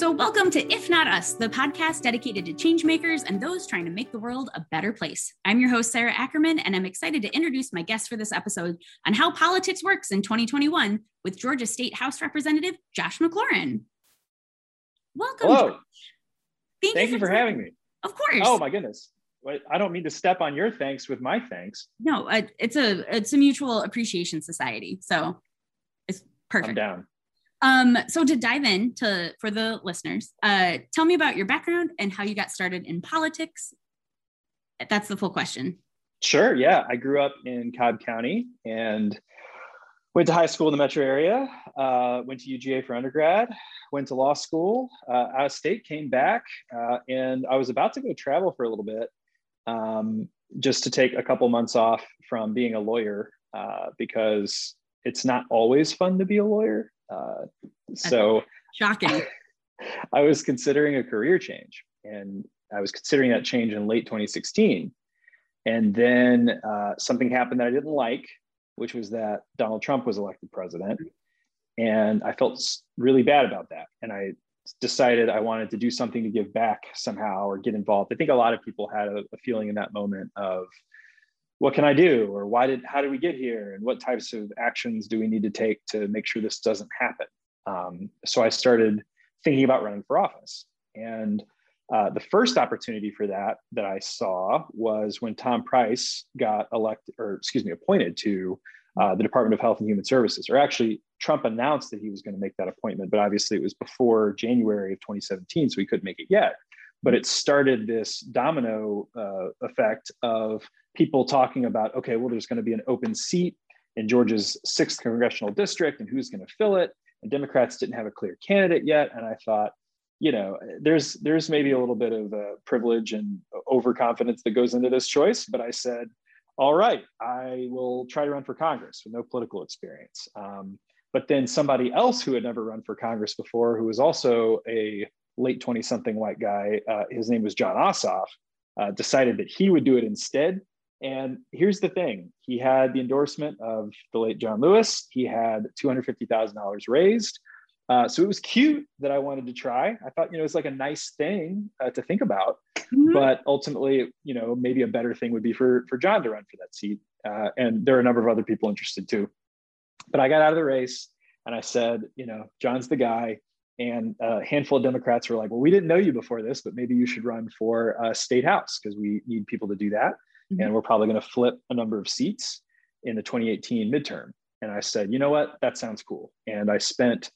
So, welcome to If Not Us, the podcast dedicated to changemakers and those trying to make the world a better place. I'm your host, Sarah Ackerman, and I'm excited to introduce my guest for this episode on how politics works in 2021 with Georgia State House Representative Josh McLaurin. Welcome. Hello. Josh. Thank, Thank you for having me. Of course. Oh my goodness. I don't mean to step on your thanks with my thanks. No, uh, it's a it's a mutual appreciation society, so it's I'm perfect. down. Um, so to dive in to for the listeners, uh, tell me about your background and how you got started in politics. That's the full question. Sure. Yeah. I grew up in Cobb County and went to high school in the metro area, uh, went to UGA for undergrad, went to law school, uh, out of state, came back, uh, and I was about to go travel for a little bit um, just to take a couple months off from being a lawyer uh, because it's not always fun to be a lawyer. Uh, so Shocking. I was considering a career change and I was considering that change in late 2016. And then uh, something happened that I didn't like, which was that Donald Trump was elected president. And I felt really bad about that. And I decided I wanted to do something to give back somehow or get involved. I think a lot of people had a, a feeling in that moment of, what can I do? Or why did, how did we get here? And what types of actions do we need to take to make sure this doesn't happen? Um, so I started thinking about running for office. And uh, the first opportunity for that that I saw was when Tom Price got elected, or excuse me, appointed to uh, the Department of Health and Human Services. Or actually, Trump announced that he was going to make that appointment, but obviously it was before January of 2017, so he couldn't make it yet. But it started this domino uh, effect of people talking about, okay, well, there's going to be an open seat in Georgia's sixth congressional district, and who's going to fill it? And Democrats didn't have a clear candidate yet, and I thought, you know, there's there's maybe a little bit of privilege and overconfidence that goes into this choice, but I said, all right, I will try to run for Congress with no political experience. Um, but then somebody else who had never run for Congress before, who was also a late 20 something white guy, uh, his name was Jon Ossoff, uh, decided that he would do it instead. And here's the thing he had the endorsement of the late John Lewis, he had $250,000 raised. Uh, so it was cute that I wanted to try. I thought, you know, it's like a nice thing uh, to think about, Mhm. but ultimately, you know, maybe a better thing would be for for Jon to run for that seat. Uh, and there are a number of other people interested too. But I got out of the race and I said, you know, Jon's the guy. And a handful of Democrats were like, well, we didn't know you before this, but maybe you should run for uh, state house because we need people to do that. Mhm. And we're probably going to flip a number of seats in the 2018 midterm. And I said, you know what? That sounds cool. And I spent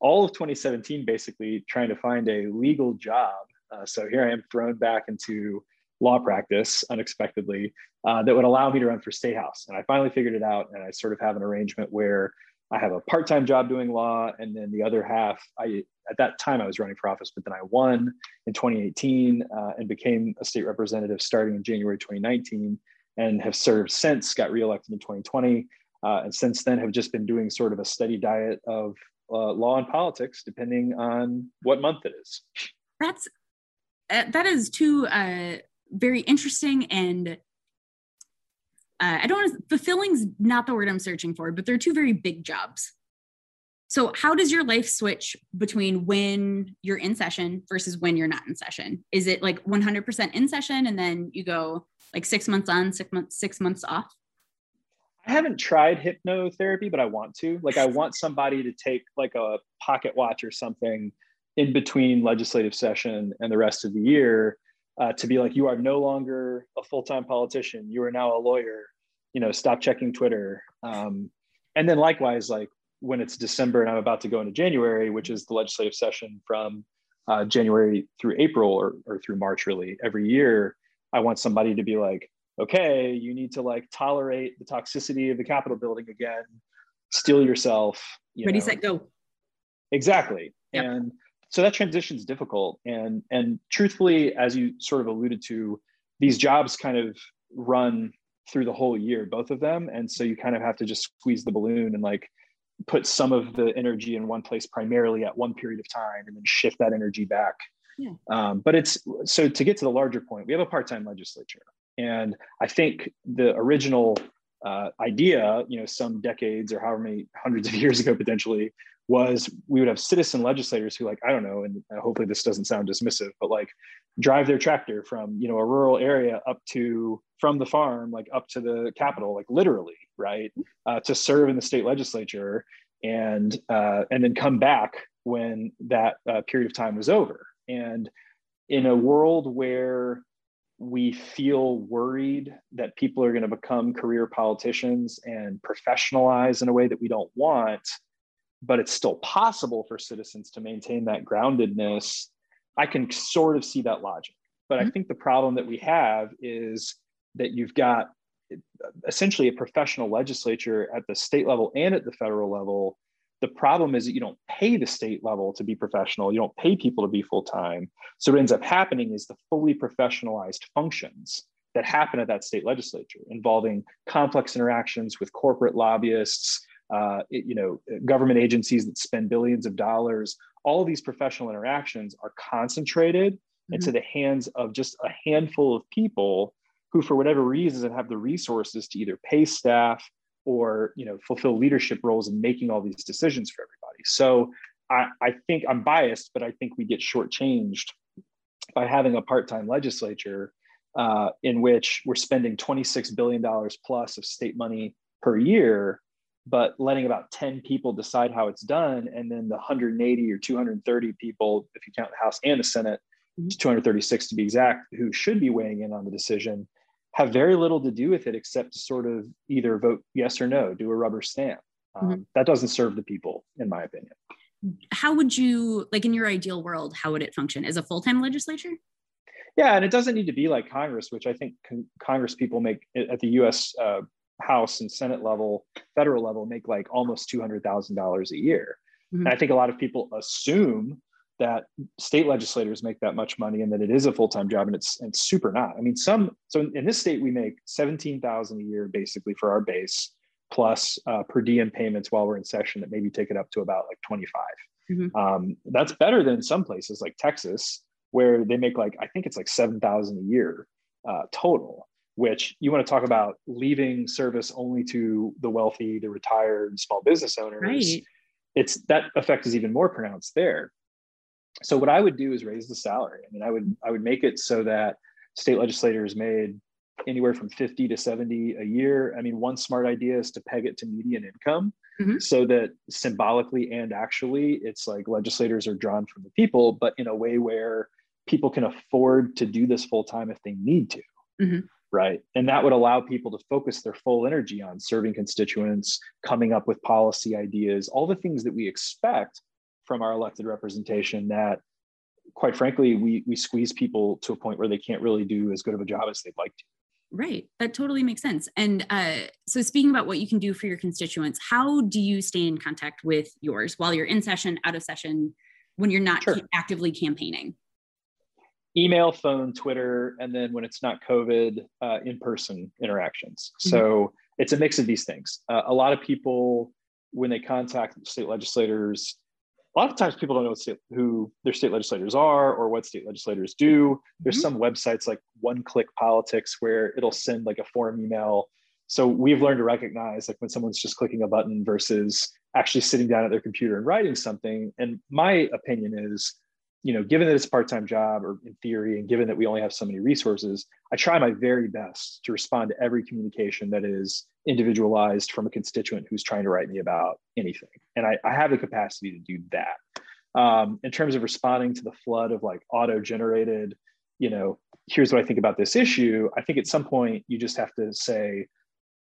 all of 2017 basically trying to find a legal job. Uh, so here I am thrown back into law practice unexpectedly uh, that would allow me to run for state house. And I finally figured it out. And I sort of have an arrangement where I have a part-time job doing law, and then the other half, I at that time I was running for office, but then I won in 2018 uh, and became a state representative starting in January 2019, and have served since. Got reelected in 2020, uh, and since then have just been doing sort of a steady diet of uh, law and politics, depending on what month it is. That's uh, that is two uh, very interesting and uh, I don't want fulfilling's not the word I'm searching for, but they're two very big jobs. So how does your life switch between when you're in session versus when you're not in session? Is it like 100% in session and then you go like six months on, six months, six months off? I haven't tried hypnotherapy, but I want to. Like, I want somebody to take like a pocket watch or something in between legislative session and the rest of the year uh, to be like, you are no longer a full time politician. You are now a lawyer. You know, stop checking Twitter. Um, and then likewise, like when it's December and I'm about to go into January, which is the legislative session from uh, January through April or, or through March, really every year, I want somebody to be like, okay, you need to like tolerate the toxicity of the Capitol building again, steel yourself. You Ready, know. set, go. Exactly. Yep. And so that transition is difficult. And and truthfully, as you sort of alluded to, these jobs kind of run through the whole year, both of them. And so you kind of have to just squeeze the balloon and like put some of the energy in one place primarily at one period of time and then shift that energy back. Yeah. Um, but it's so to get to the larger point, we have a part-time legislature. And I think the original uh, idea, you know, some decades or however many hundreds of years ago potentially, was we would have citizen legislators who, like, I don't know, and hopefully this doesn't sound dismissive, but like drive their tractor from you know a rural area up to from the farm, like up to the capital, like literally, right, uh, to serve in the state legislature, and uh, and then come back when that uh, period of time was over. And in a world where we feel worried that people are going to become career politicians and professionalize in a way that we don't want, but it's still possible for citizens to maintain that groundedness. I can sort of see that logic. But mm-hmm. I think the problem that we have is that you've got essentially a professional legislature at the state level and at the federal level the problem is that you don't pay the state level to be professional. You don't pay people to be full time. So what ends up happening is the fully professionalized functions that happen at that state legislature involving complex interactions with corporate lobbyists, uh, you know, government agencies that spend billions of dollars. All of these professional interactions are concentrated mm-hmm. into the hands of just a handful of people who, for whatever reason, have the resources to either pay staff or you know fulfill leadership roles in making all these decisions for everybody so i, I think i'm biased but i think we get shortchanged by having a part-time legislature uh, in which we're spending 26 billion dollars plus of state money per year but letting about 10 people decide how it's done and then the 180 or 230 people if you count the house and the senate mm-hmm. 236 to be exact who should be weighing in on the decision have very little to do with it except to sort of either vote yes or no, do a rubber stamp. Um, mm-hmm. That doesn't serve the people, in my opinion. How would you, like in your ideal world, how would it function as a full time legislature? Yeah, and it doesn't need to be like Congress, which I think con- Congress people make at the US uh, House and Senate level, federal level, make like almost $200,000 a year. Mm-hmm. And I think a lot of people assume that state legislators make that much money and that it is a full-time job and it's it's super not. I mean, some so in this state we make 17,000 a year basically for our base plus uh, per diem payments while we're in session that maybe take it up to about like 25. Mm-hmm. Um, that's better than some places like Texas where they make like I think it's like 7,000 a year uh, total. Which you want to talk about leaving service only to the wealthy, the retired, small business owners. Right. It's that effect is even more pronounced there so what I would do is raise the salary. I mean, I would I would make it so that state legislators made anywhere from 50 to 70 a year. I mean, one smart idea is to peg it to median income mm-hmm. so that symbolically and actually it's like legislators are drawn from the people, but in a way where people can afford to do this full time if they need to. Mm-hmm. Right. And that would allow people to focus their full energy on serving constituents, coming up with policy ideas, all the things that we expect from our elected representation that quite frankly we we squeeze people to a point where they can't really do as good of a job as they'd like to right that totally makes sense and uh, so speaking about what you can do for your constituents how do you stay in contact with yours while you're in session out of session when you're not sure. actively campaigning email phone twitter and then when it's not covid uh, in-person interactions mm-hmm. so it's a mix of these things uh, a lot of people when they contact state legislators a lot of times people don't know state, who their state legislators are or what state legislators do. There's mm-hmm. some websites like One Click Politics where it'll send like a form email. So we've learned to recognize like when someone's just clicking a button versus actually sitting down at their computer and writing something. And my opinion is you know, given that it's a part-time job or in theory, and given that we only have so many resources, I try my very best to respond to every communication that is individualized from a constituent who's trying to write me about anything. And I, I have the capacity to do that. Um, in terms of responding to the flood of like auto-generated, you know, here's what I think about this issue. I think at some point you just have to say,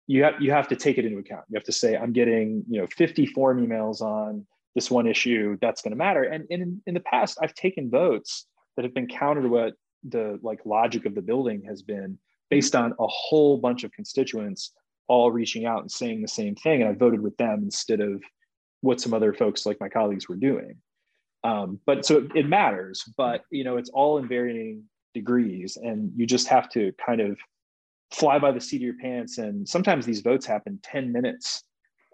you have you have to take it into account. You have to say, I'm getting, you know, 50 form emails on this one issue that's going to matter. And, in, in the past, I've taken votes that have been counter to what the like logic of the building has been based on a whole bunch of constituents all reaching out and saying the same thing. And I voted with them instead of what some other folks like my colleagues were doing. Um, but so it, it matters, but you know, it's all in varying degrees and you just have to kind of fly by the seat of your pants. And sometimes these votes happen 10 minutes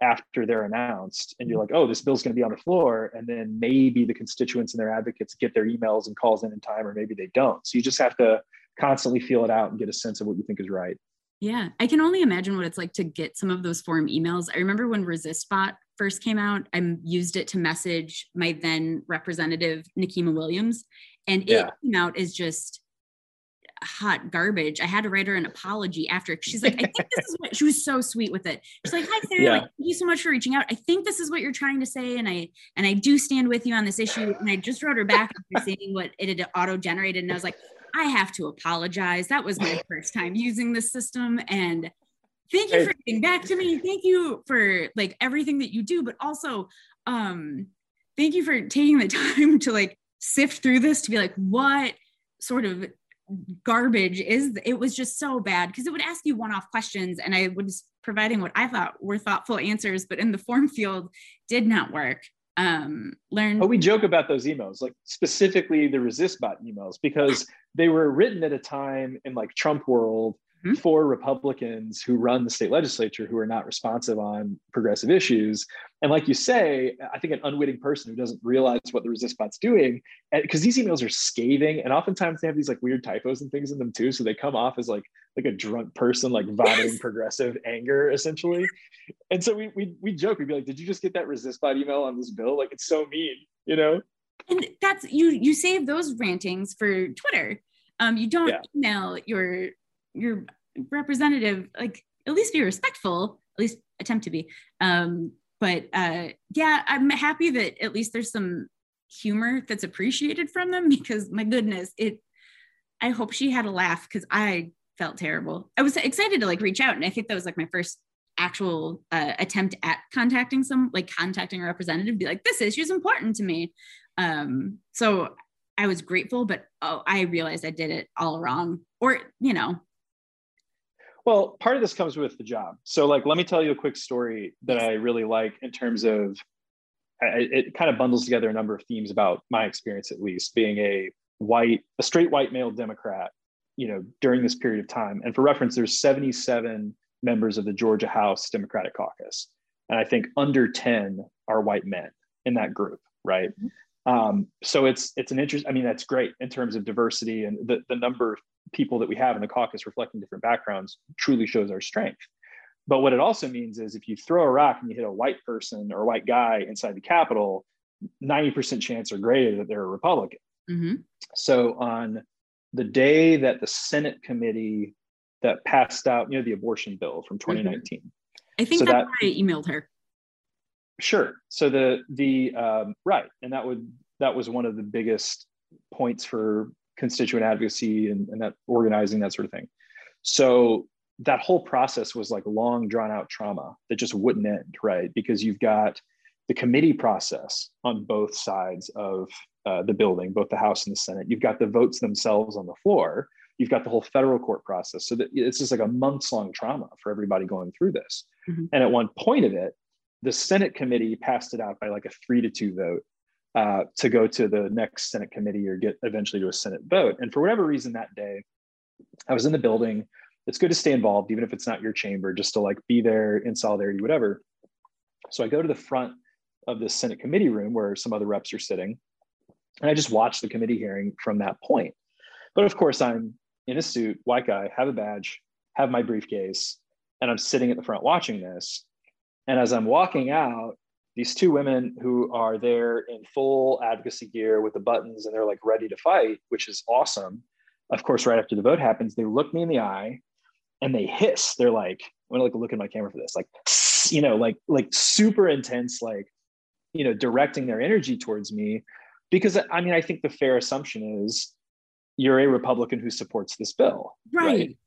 after they're announced and you're mm-hmm. like oh this bill's going to be on the floor. And then maybe the constituents and their advocates get their emails and calls in in time or maybe they don't. So you just have to constantly feel it out and get a sense of what you think is right. Yeah, I can only imagine what it's like to get some of those forum emails. I remember when ResistBot first came out, I used it to message my then representative, Nikema Williams, and it yeah. came out as just hot garbage. I had to write her an apology after. She's like, I think this is what she was so sweet with it. She's like, Hi Sarah, yeah. like, thank you so much for reaching out. I think this is what you're trying to say. And I and I do stand with you on this issue. And I just wrote her back after seeing what it had auto-generated. And I was like, I have to apologize. That was my first time using this system. And thank you for getting back to me. Thank you for like everything that you do, but also um thank you for taking the time to like sift through this to be like, what sort of garbage is it was just so bad because it would ask you one-off questions and I was providing what I thought were thoughtful answers, but in the form field did not work. Um, learn. But we joke about those emails, like specifically the ResistBot emails, because they were written at a time in like Trump world mm-hmm. for Republicans who run the state legislature who are not responsive on progressive issues. And like you say, I think an unwitting person who doesn't realize what the ResistBot's doing, because these emails are scathing, and oftentimes they have these like weird typos and things in them too, so they come off as like like a drunk person like vomiting progressive anger essentially. And so we we we joke, we'd be like, "Did you just get that ResistBot email on this bill? Like it's so mean, you know?" And that's you you save those rantings for Twitter. Um, you don't yeah. email your your representative like at least be respectful at least attempt to be. Um but uh yeah i'm happy that at least there's some humor that's appreciated from them because my goodness it i hope she had a laugh because i felt terrible. I was excited to like reach out and i think that was like my first actual uh, attempt at contacting some like contacting a representative be like this issue is important to me. Um so i was grateful but oh i realized i did it all wrong or you know well, part of this comes with the job. So, like, let me tell you a quick story that I really like in terms of I, it kind of bundles together a number of themes about my experience, at least being a white, a straight white male Democrat, you know, during this period of time. And for reference, there's 77 members of the Georgia House Democratic Caucus, and I think under 10 are white men in that group, right? Mm-hmm. Um, so it's it's an interest. I mean, that's great in terms of diversity and the the number of people that we have in the caucus reflecting different backgrounds truly shows our strength. But what it also means is if you throw a rock and you hit a white person or a white guy inside the Capitol, 90% chance or greater that they're a Republican. Mm-hmm. So on the day that the Senate committee that passed out, you know, the abortion bill from 2019. Mm-hmm. I think so that I emailed her. Sure. So the the um, right, and that would that was one of the biggest points for constituent advocacy and, and that organizing that sort of thing. So that whole process was like long drawn out trauma that just wouldn't end, right? Because you've got the committee process on both sides of uh, the building, both the House and the Senate. You've got the votes themselves on the floor. You've got the whole federal court process. So that it's just like a months long trauma for everybody going through this. Mm-hmm. And at one point of it, the Senate committee passed it out by like a three to two vote uh, to go to the next Senate committee or get eventually to a Senate vote. And for whatever reason that day, I was in the building. It's good to stay involved, even if it's not your chamber, just to like be there in solidarity, whatever. So I go to the front of the Senate committee room where some other reps are sitting. And I just watch the committee hearing from that point. But of course, I'm in a suit, white guy, have a badge, have my briefcase, and I'm sitting at the front watching this. And as I'm walking out, these two women who are there in full advocacy gear with the buttons and they're like ready to fight, which is awesome. Of course, right after the vote happens, they look me in the eye and they hiss. They're like, I'm gonna like look at my camera for this, like, you know, like like super intense, like, you know, directing their energy towards me. Because I mean, I think the fair assumption is you're a Republican who supports this bill. Right. right?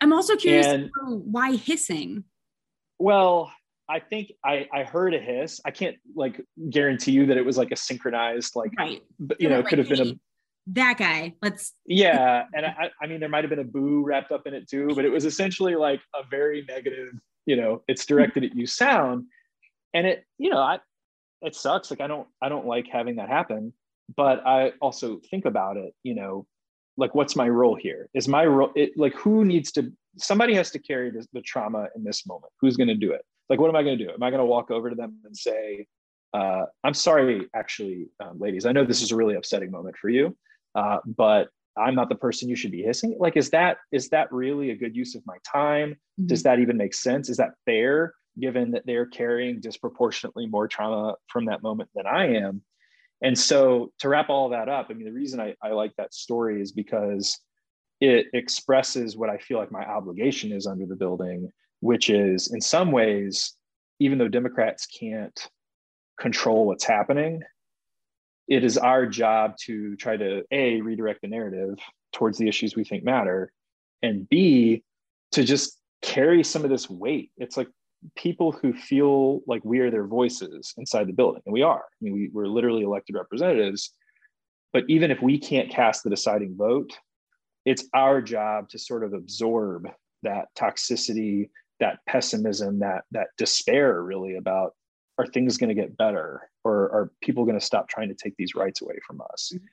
I'm also curious and, why hissing. Well, I think I, I heard a hiss. I can't like guarantee you that it was like a synchronized like right. You know, like, could have been a that guy. Let's yeah, and I, I mean there might have been a boo wrapped up in it too, but it was essentially like a very negative. You know, it's directed at you sound, and it you know I it sucks. Like I don't I don't like having that happen, but I also think about it. You know, like what's my role here? Is my role it, like who needs to somebody has to carry the, the trauma in this moment? Who's going to do it? Like what am i going to do am i going to walk over to them and say uh, i'm sorry actually um, ladies i know this is a really upsetting moment for you uh, but I'm not the person you should be hissing. Like, is that is that really a good use of my time? Mm-hmm. Does that even make sense? Is that fair given that they're carrying disproportionately more trauma from that moment than I am? And so to wrap all that up, I mean, the reason I, I like that story is because it expresses what I feel like my obligation is under the building, which is in some ways, even though Democrats can't control what's happening, it is our job to try to A, redirect the narrative towards the issues we think matter, and B, to just carry some of this weight. It's like people who feel like we are their voices inside the building, and we are. I mean, we, we're literally elected representatives. But even if we can't cast the deciding vote, it's our job to sort of absorb that toxicity, that pessimism, that that despair, really about are things going to get better, or are people going to stop trying to take these rights away from us? Mm-hmm.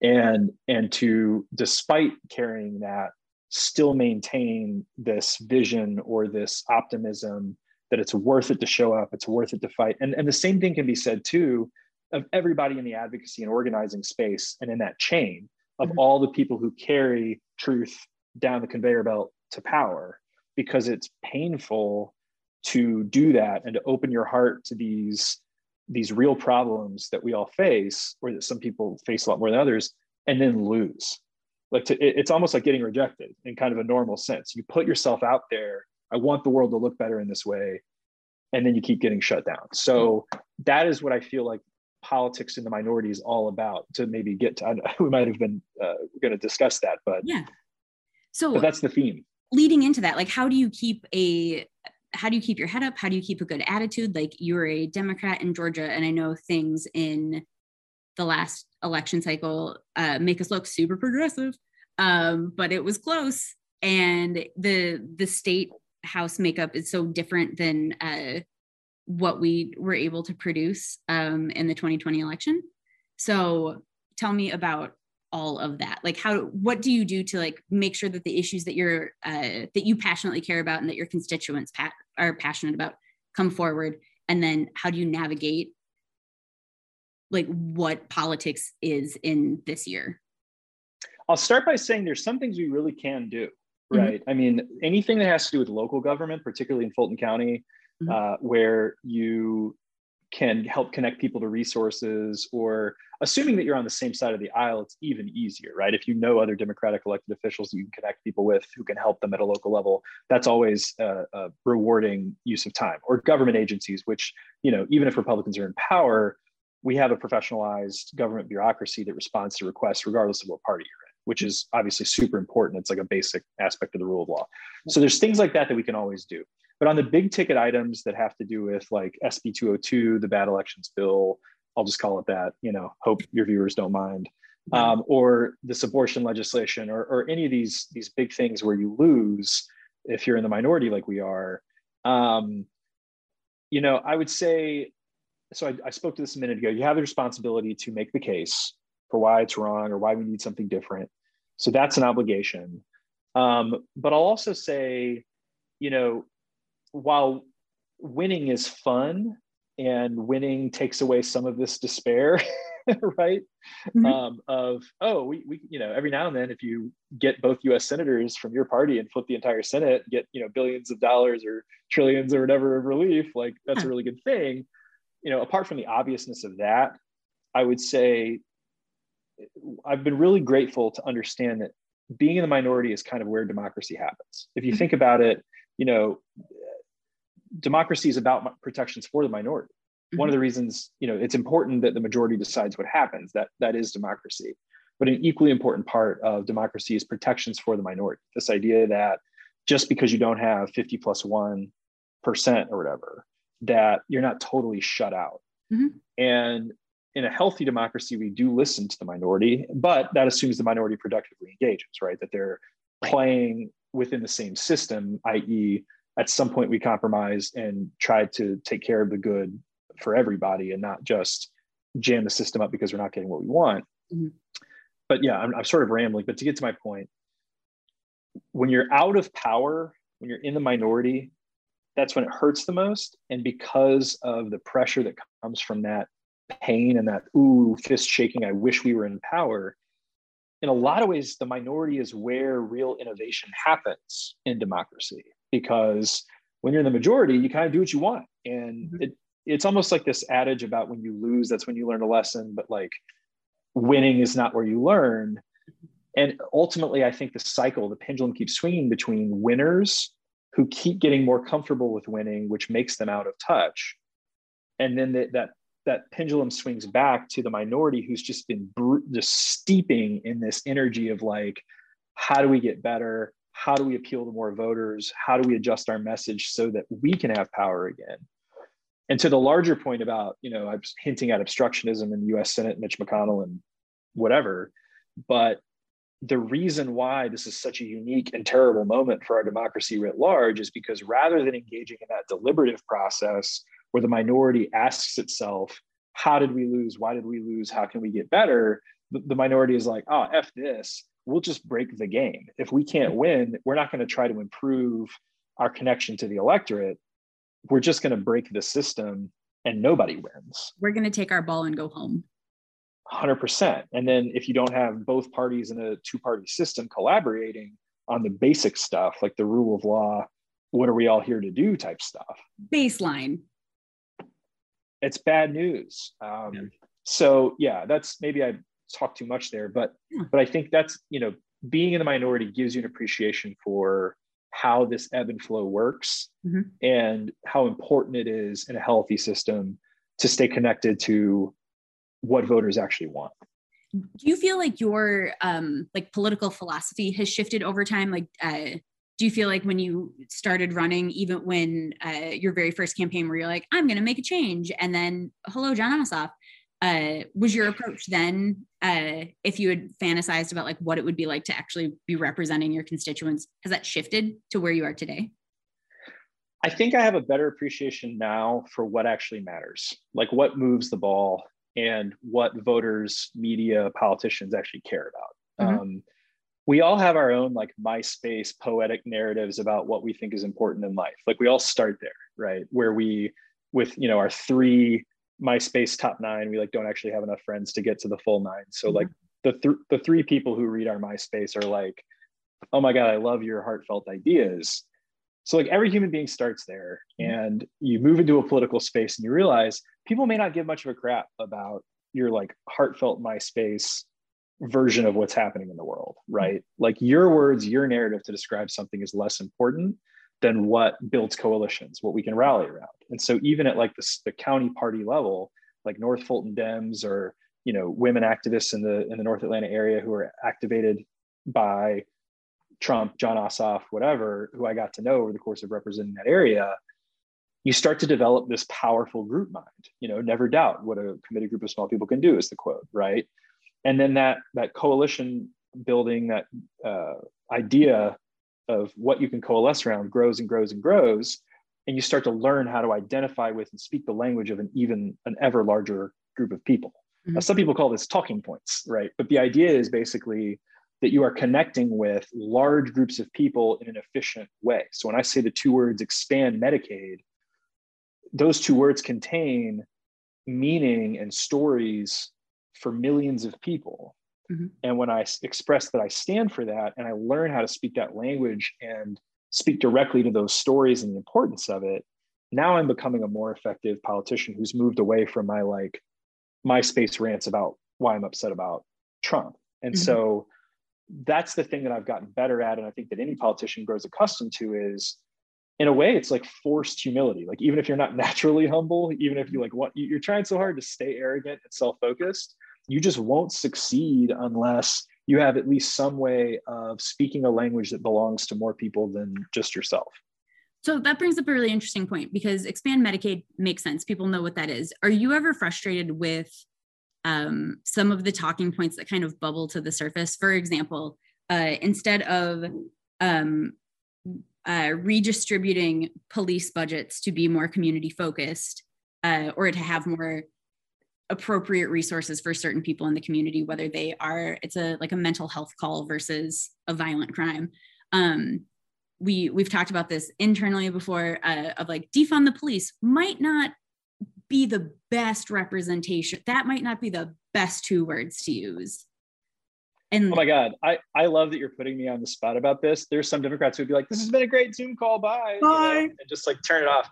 And and to, despite carrying that, still maintain this vision or this optimism that it's worth it to show up, it's worth it to fight. And, and the same thing can be said too of everybody in the advocacy and organizing space and in that chain of mm-hmm. all the people who carry truth down the conveyor belt to power because it's painful to do that and to open your heart to these these real problems that we all face or that some people face a lot more than others and then lose like to, it's almost like getting rejected in kind of a normal sense you put yourself out there I want the world to look better in this way. And then you keep getting shut down. So that is what I feel like politics in the minority is all about to maybe get to, we might have been uh, going to discuss that, but yeah. So but that's the theme. Leading into that, like, how do you keep a, how do you keep your head up? How do you keep a good attitude? Like you're a Democrat in Georgia, and I know things in the last election cycle uh, make us look super progressive, um, but it was close. And the the state house makeup is so different than uh, what we were able to produce um, in the 2020 election. So tell me about all of that like how what do you do to like make sure that the issues that you're uh, that you passionately care about and that your constituents are passionate about come forward and then how do you navigate like what politics is in this year i'll start by saying there's some things we really can do Mm-hmm. right? Mm-hmm. I mean, anything that has to do with local government, particularly in Fulton County, mm-hmm. uh, where you can help connect people to resources, or assuming that you're on the same side of the aisle, it's even easier, right? If you know other Democratic elected officials you can connect people with who can help them at a local level, that's always a, a rewarding use of time. Or government agencies, which, you know, even if Republicans are in power, we have a professionalized government bureaucracy that responds to requests regardless of what party you're in which is obviously super important. It's like a basic aspect of the rule of law. So there's things like that that we can always do. But on the big ticket items that have to do with like SB 202, the bad elections bill, I'll just call it that, you know, hope your viewers don't mind, um, or this abortion legislation, or, or any of these, these big things where you lose if you're in the minority like we are. Um, you know, I would say, so I, I spoke to this a minute ago, you have the responsibility to make the case for why it's wrong or why we need something different. So that's an obligation. Um, but I'll also say, you know, while winning is fun and winning takes away some of this despair, right? Mm-hmm. Um, of, oh, we, we, you know, every now and then, if you get both US senators from your party and flip the entire Senate, get, you know, billions of dollars or trillions or whatever of relief, like that's a really good thing. You know, apart from the obviousness of that, I would say I've been really grateful to understand that being in the minority is kind of where democracy happens. If you mm-hmm. think about it, you know, democracy is about protections for the minority. Mm-hmm. One of the reasons, you know, it's important that the majority decides what happens. That that is democracy. But an equally important part of democracy is protections for the minority. This idea that just because you don't have 50 plus one percent or whatever, that you're not totally shut out. Mm-hmm. And in a healthy democracy, we do listen to the minority, but that assumes the minority productively engages, right? That they're playing within the same system, i.e., at some point we compromise and try to take care of the good for everybody and not just jam the system up because we're not getting what we want. Mm-hmm. But yeah, I'm, I'm sort of rambling, but to get to my point, when you're out of power, when you're in the minority, that's when it hurts the most. And because of the pressure that comes from that pain and that ooh fist shaking i wish we were in power in a lot of ways, the minority is where real innovation happens in democracy because when you're in the majority, you kind of do what you want. And mm-hmm. it, it's almost like this adage about when you lose, that's when you learn a lesson, but like winning is not where you learn. And ultimately, I think the cycle, the pendulum keeps swinging between winners who keep getting more comfortable with winning, which makes them out of touch. And then the, that that pendulum swings back to the minority who's just been br- just steeping in this energy of like, how do we get better? How do we appeal to more voters? How do we adjust our message so that we can have power again? And to the larger point about, you know, I was hinting at obstructionism in the US Senate, Mitch McConnell, and whatever. But the reason why this is such a unique and terrible moment for our democracy writ large is because rather than engaging in that deliberative process where the minority asks itself, how did we lose? Why did we lose? How can we get better? The, the minority is like, oh, F this. We'll just break the game. If we can't win, we're not going to try to improve our connection to the electorate. We're just going to break the system and nobody wins. We're going to take our ball and go home. 100%. And then if you don't have both parties in a two party system collaborating on the basic stuff, like the rule of law, what are we all here to do type stuff? Baseline. It's bad news. Um, yeah. So yeah, that's maybe I talked too much there, but yeah. but I think that's you know being in the minority gives you an appreciation for how this ebb and flow works mm-hmm. and how important it is in a healthy system to stay connected to what voters actually want do you feel like your um like political philosophy has shifted over time like uh do you feel like when you started running even when uh, your very first campaign where you're like i'm going to make a change and then hello jon ossoff uh, was your approach then uh, if you had fantasized about like what it would be like to actually be representing your constituents has that shifted to where you are today i think i have a better appreciation now for what actually matters like what moves the ball and what voters, media, politicians actually care about. Mm-hmm. Um, we all have our own like MySpace poetic narratives about what we think is important in life. Like we all start there, right? Where we, with you know our three MySpace top nine, we like don't actually have enough friends to get to the full nine. So mm-hmm. like the th- the three people who read our MySpace are like, oh my god, I love your heartfelt ideas. So like every human being starts there, mm-hmm. and you move into a political space and you realize people may not give much of a crap about your like heartfelt MySpace version of what's happening in the world, right? Like your words, your narrative to describe something is less important than what builds coalitions, what we can rally around. And so even at like the, the county party level, like North Fulton Dems or you know women activists in the in the North Atlanta area who are activated by Trump, Jon Ossoff, whatever, who I got to know over the course of representing that area, you start to develop this powerful group mind you know never doubt what a committed group of small people can do is the quote right and then that that coalition building that uh, idea of what you can coalesce around grows and grows and grows and you start to learn how to identify with and speak the language of an even an ever larger group of people mm-hmm. now, some people call this talking points right but the idea is basically that you are connecting with large groups of people in an efficient way so when i say the two words expand medicaid those two words contain meaning and stories for millions of people. Mm-hmm. And when I express that I stand for that and I learn how to speak that language and speak directly to those stories and the importance of it, now I'm becoming a more effective politician who's moved away from my like MySpace rants about why I'm upset about Trump. And mm-hmm. so that's the thing that I've gotten better at. And I think that any politician grows accustomed to is in a way it's like forced humility like even if you're not naturally humble even if you like what you're trying so hard to stay arrogant and self-focused you just won't succeed unless you have at least some way of speaking a language that belongs to more people than just yourself. So that brings up a really interesting point because expand medicaid makes sense. People know what that is. Are you ever frustrated with um, some of the talking points that kind of bubble to the surface? For example uh, instead of um, uh, redistributing police budgets to be more community focused uh, or to have more appropriate resources for certain people in the community whether they are it's a like a mental health call versus a violent crime um, we we've talked about this internally before uh, of like defund the police might not be the best representation that might not be the best two words to use And oh my God, I, I love that you're putting me on the spot about this. There's some Democrats who would be like, this has been a great Zoom call, bye. Bye. You know, and just like turn it off.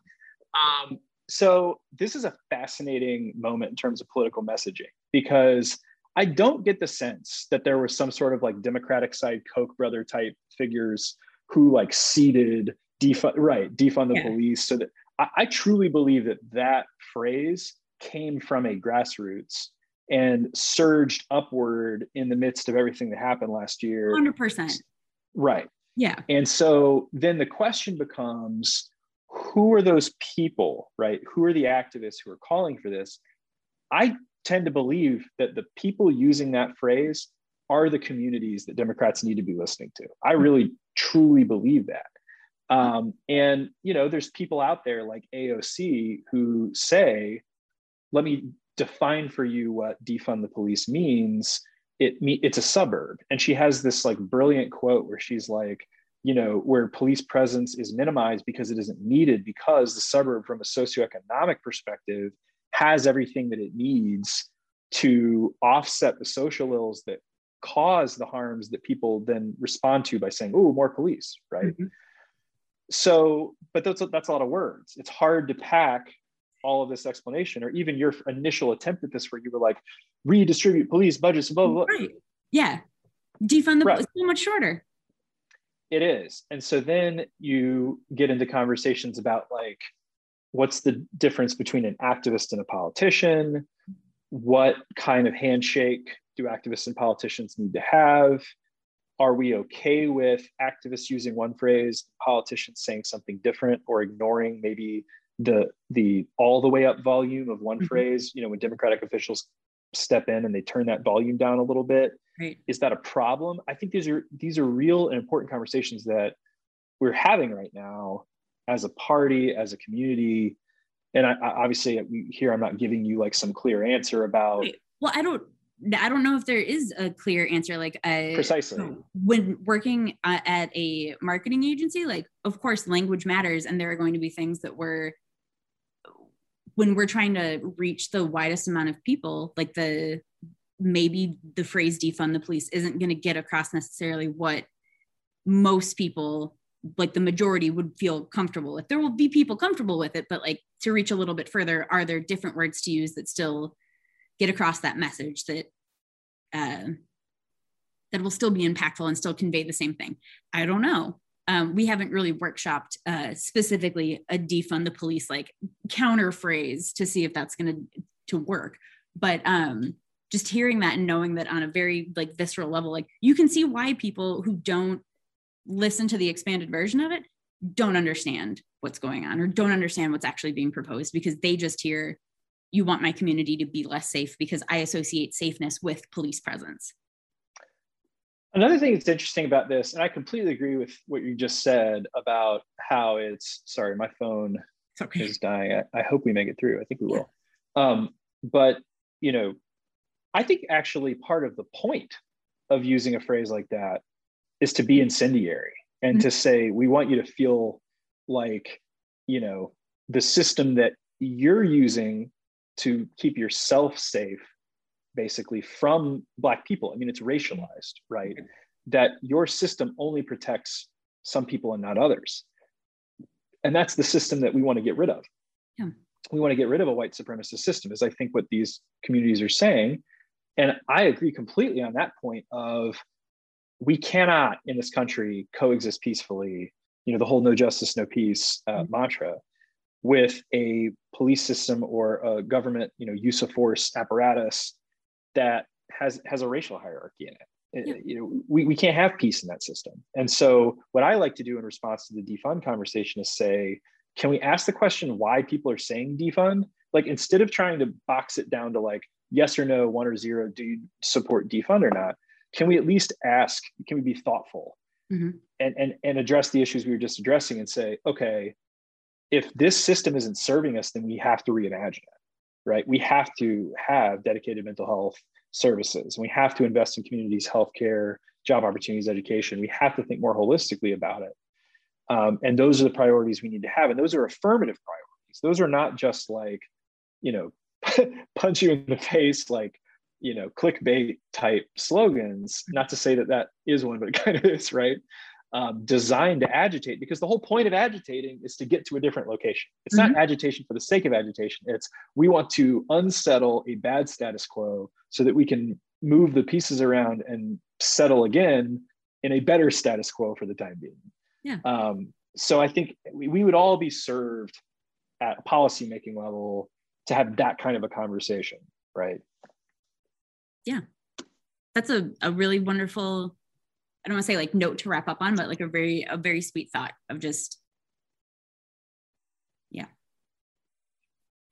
Um, so this is a fascinating moment in terms of political messaging because I don't get the sense that there was some sort of like Democratic side Koch brother type figures who like seeded defund right defund the yeah. police. So that I, I truly believe that that phrase came from a grassroots and surged upward in the midst of everything that happened last year. 100% right. Yeah. And so then the question becomes who are those people right? Who are the activists who are calling for this? I tend to believe that the people using that phrase are the communities that democrats need to be listening to. I really truly believe that. Um, and you know there's people out there like aoc who say let me define for you what defund the police means. It it's a suburb. And she has this like brilliant quote where she's like you know where police presence is minimized because it isn't needed because the suburb from a socioeconomic perspective has everything that it needs to offset the social ills that cause the harms that people then respond to by saying oh more police right mm-hmm. so but that's that's a lot of words it's hard to pack all of this explanation or even your initial attempt at this where you were like redistribute police budgets blah blah, blah. right yeah defund the right. so much shorter it is. And so then you get into conversations about like what's the difference between an activist and a politician? What kind of handshake do activists and politicians need to have? Are we okay with activists using one phrase politicians saying something different or ignoring maybe the the all the way up volume of one mm-hmm. phrase? You know when democratic officials step in and they turn that volume down a little bit right. is that a problem i think these are these are real and important conversations that we're having right now as a party as a community and I, I obviously here i'm not giving you like some clear answer about right. well i don't I don't know if there is a clear answer. Like, uh, precisely when working uh, at a marketing agency, like, of course, language matters, and there are going to be things that we're when we're trying to reach the widest amount of people, like the maybe the phrase defund the police isn't going to get across necessarily what most people like the majority would feel comfortable with. There will be people comfortable with it but like to reach a little bit further are there different words to use that still get across that message that uh, that will still be impactful and still convey the same thing? I don't know. Um, we haven't really workshopped uh, specifically a defund the police like counter phrase to see if that's going to to work. But um, just hearing that and knowing that on a very like visceral level like you can see why people who don't listen to the expanded version of it don't understand what's going on or don't understand what's actually being proposed because they just hear you want my community to be less safe because i associate safeness with police presence Another thing that's interesting about this, and I completely agree with what you just said about how it's sorry, my phone okay. is dying. I, I, hope we make it through. I think we will. Um, but you know, I think actually part of the point of using a phrase like that is to be incendiary and mm-hmm. to say we want you to feel like you know the system that you're using to keep yourself safe basically from black people. I mean it's racialized right? That your system only protects some people and not others. And that's the system that we want to get rid of. Yeah. we want to get rid of a white supremacist system is i think what these communities are saying and i agree completely on that point of we cannot in this country coexist peacefully you know the whole no justice no peace uh, mm-hmm. mantra with a police system or a government you know use of force apparatus that has has a racial hierarchy in it. Yeah. You know, we, we can't have peace in that system. And so what I like to do in response to the defund conversation is say, can we ask the question why people are saying defund? Like instead of trying to box it down to like yes or no, one or zero, do you support defund or not? Can we at least ask, can we be thoughtful mm-hmm. and, and, and address the issues we were just addressing and say, okay, if this system isn't serving us, then we have to reimagine it right? We have to have dedicated mental health services. And we have to invest in communities, healthcare, job opportunities, education. We have to think more holistically about it. Um, and those are the priorities we need to have. And those are affirmative priorities. Those are not just like, you know, punch you in the face, like you know clickbait type slogans. Not to say that that is one but it kind of is right? Um, designed to agitate because the whole point of agitating is to get to a different location. It's mm-hmm. not agitation for the sake of agitation. It's we want to unsettle a bad status quo so that we can move the pieces around and settle again in a better status quo for the time being. Yeah. Um, so i think we, we would all be served at policy making level to have that kind of a conversation right yeah that's a, a really wonderful i don't want to say like note to wrap up on but like a very a very sweet thought of just yeah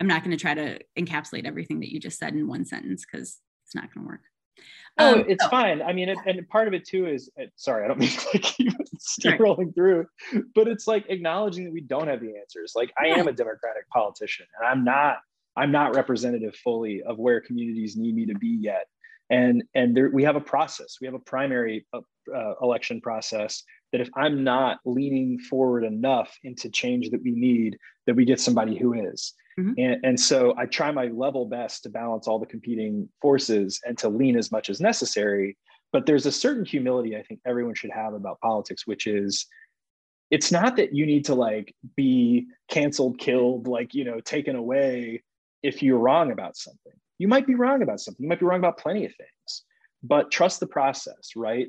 i'm not going to try to encapsulate everything that you just said in one sentence because it's not going to work Oh, um, it's so, fine. I mean, it, and part of it too is sorry, I don't mean to like keep steamrolling right. through, but it's like acknowledging that we don't have the answers. Like I am a Democratic politician, and I'm not I'm not representative fully of where communities need me to be yet. And and there, we have a process. We have a primary uh, uh, election process that if I'm not leaning forward enough into change that we need, that we get somebody who is. Mm-hmm. And, and so I try my level best to balance all the competing forces and to lean as much as necessary. But there's a certain humility I think everyone should have about politics, which is it's not that you need to like be canceled, killed, like, you know, taken away if you're wrong about something. You might be wrong about something. You might be wrong about plenty of things, but trust the process, right?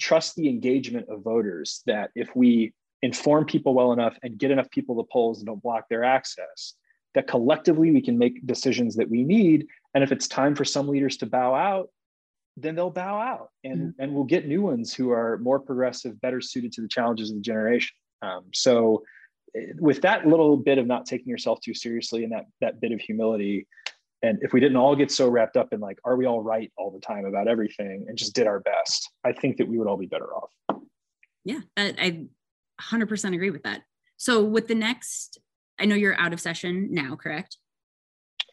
Trust the engagement of voters that if we inform people well enough and get enough people to polls and don't block their access, that collectively we can make decisions that we need. And if it's time for some leaders to bow out, then they'll bow out and, mm-hmm. and we'll get new ones who are more progressive, better suited to the challenges of the generation. Um, so with that little bit of not taking yourself too seriously and that that bit of humility and if we didn't all get so wrapped up in like are we all right all the time about everything and just did our best i think that we would all be better off. Yeah i 100% agree with that. So with the next i know you're out of session now correct?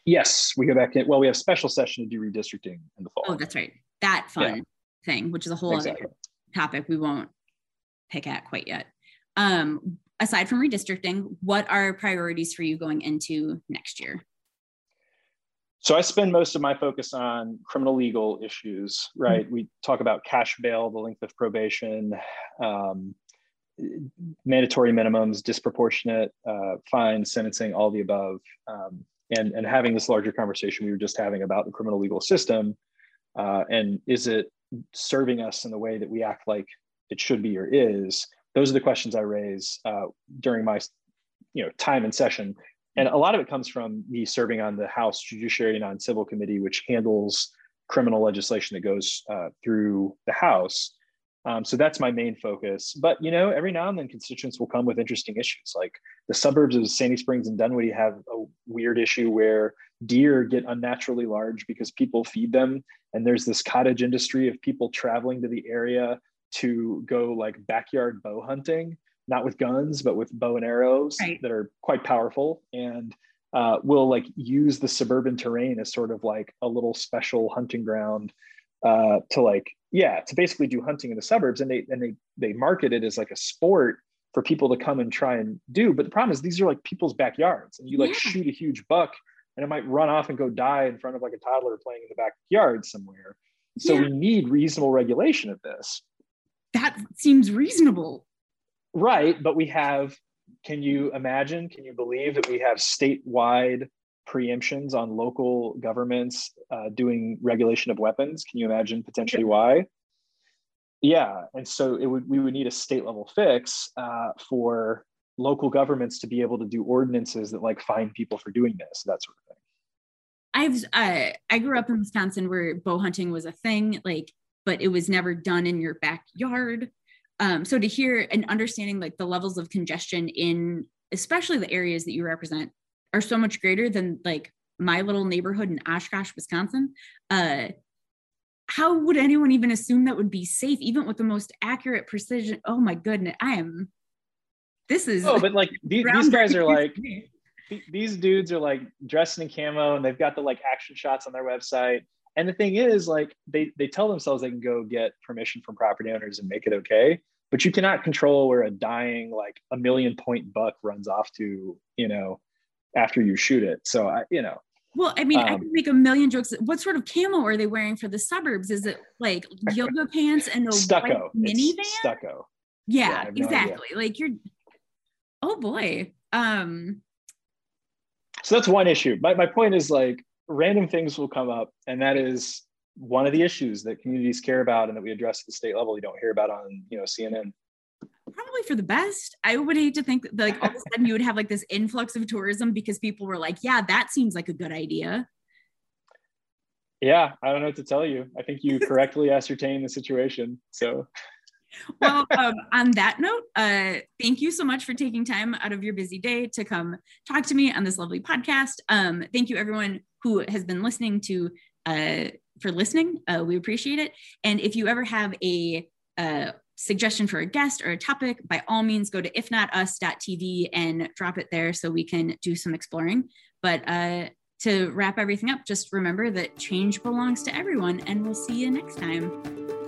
Yes we go back in well we have special session to do redistricting in the fall. Oh that's right. That fun yeah. thing which is a whole exactly. other topic we won't pick at quite yet. Um aside from redistricting, what are priorities for you going into next year? So I spend most of my focus on criminal legal issues, right? Mm-hmm. We talk about cash bail, the length of probation, um, mandatory minimums, disproportionate uh, fines, sentencing, all the above, um, and and having this larger conversation we were just having about the criminal legal system, uh, and is it serving us in the way that we act like it should be or is? Those are the questions I raise uh, during my you know time in session. And a lot of it comes from me serving on the House Judiciary and Non-Civil Committee, which handles criminal legislation that goes uh, through the House. Um, so that's my main focus. But you know, every now and then constituents will come with interesting issues. Like the suburbs of Sandy Springs and Dunwoody have a weird issue where deer get unnaturally large because people feed them, and there's this cottage industry of people traveling to the area to go like backyard bow hunting, not with guns, but with bow and arrows right. that are quite powerful. And uh, will like use the suburban terrain as sort of like a little special hunting ground uh, to like yeah to basically do hunting in the suburbs and they and they they market it as like a sport for people to come and try and do but the problem is these are like people's backyards and you like yeah. shoot a huge buck and it might run off and go die in front of like a toddler playing in the backyard somewhere so yeah. we need reasonable regulation of this that seems reasonable. Right. But we have, can you imagine, can you believe that we have statewide preemptions on local governments uh, doing regulation of weapons? Can you imagine potentially why? Yeah. And so it would, we would need a state level fix uh, for local governments to be able to do ordinances that like fine people for doing this, that sort of thing. I've uh, I grew up in Wisconsin where bow hunting was a thing. Like but it was never done in your backyard. Um, so to hear and understanding like the levels of congestion in especially the areas that you represent are so much greater than like my little neighborhood in Oshkosh, Wisconsin. Uh, how would anyone even assume that would be safe, even with the most accurate precision? Oh my goodness, I am. This is. Oh, but like these, these guys are like these dudes are like dressed in camo and they've got the like action shots on their website and the thing is, like they they tell themselves they can go get permission from property owners and make it okay, but you cannot control where a dying like a million point buck runs off to, you know, after you shoot it. So I, you know, Well, I mean, um, I can make a million jokes. What sort of camo are they wearing for the suburbs? Is it like yoga pants and a stucco minivan? stucco. Yeah, yeah exactly. No like you're. Oh boy. Um. So that's one issue. My my point is like random things will come up, and that is one of the issues that communities care about and that we address at the state level. You don't hear about on you know CNN probably for the best. I would hate to think that like all of a sudden you would have like this influx of tourism because people were like, yeah, that seems like a good idea. Yeah, I don't know what to tell you. I think you correctly ascertained the situation. So well, um, on that note, uh, thank you so much for taking time out of your busy day to come talk to me on this lovely podcast. Um, thank you, everyone who has been listening to uh, for listening. Uh, we appreciate it. And if you ever have a uh, suggestion for a guest or a topic, by all means go to ifnotus.tv and drop it there so we can do some exploring. But uh, to wrap everything up, just remember that change belongs to everyone, and we'll see you next time.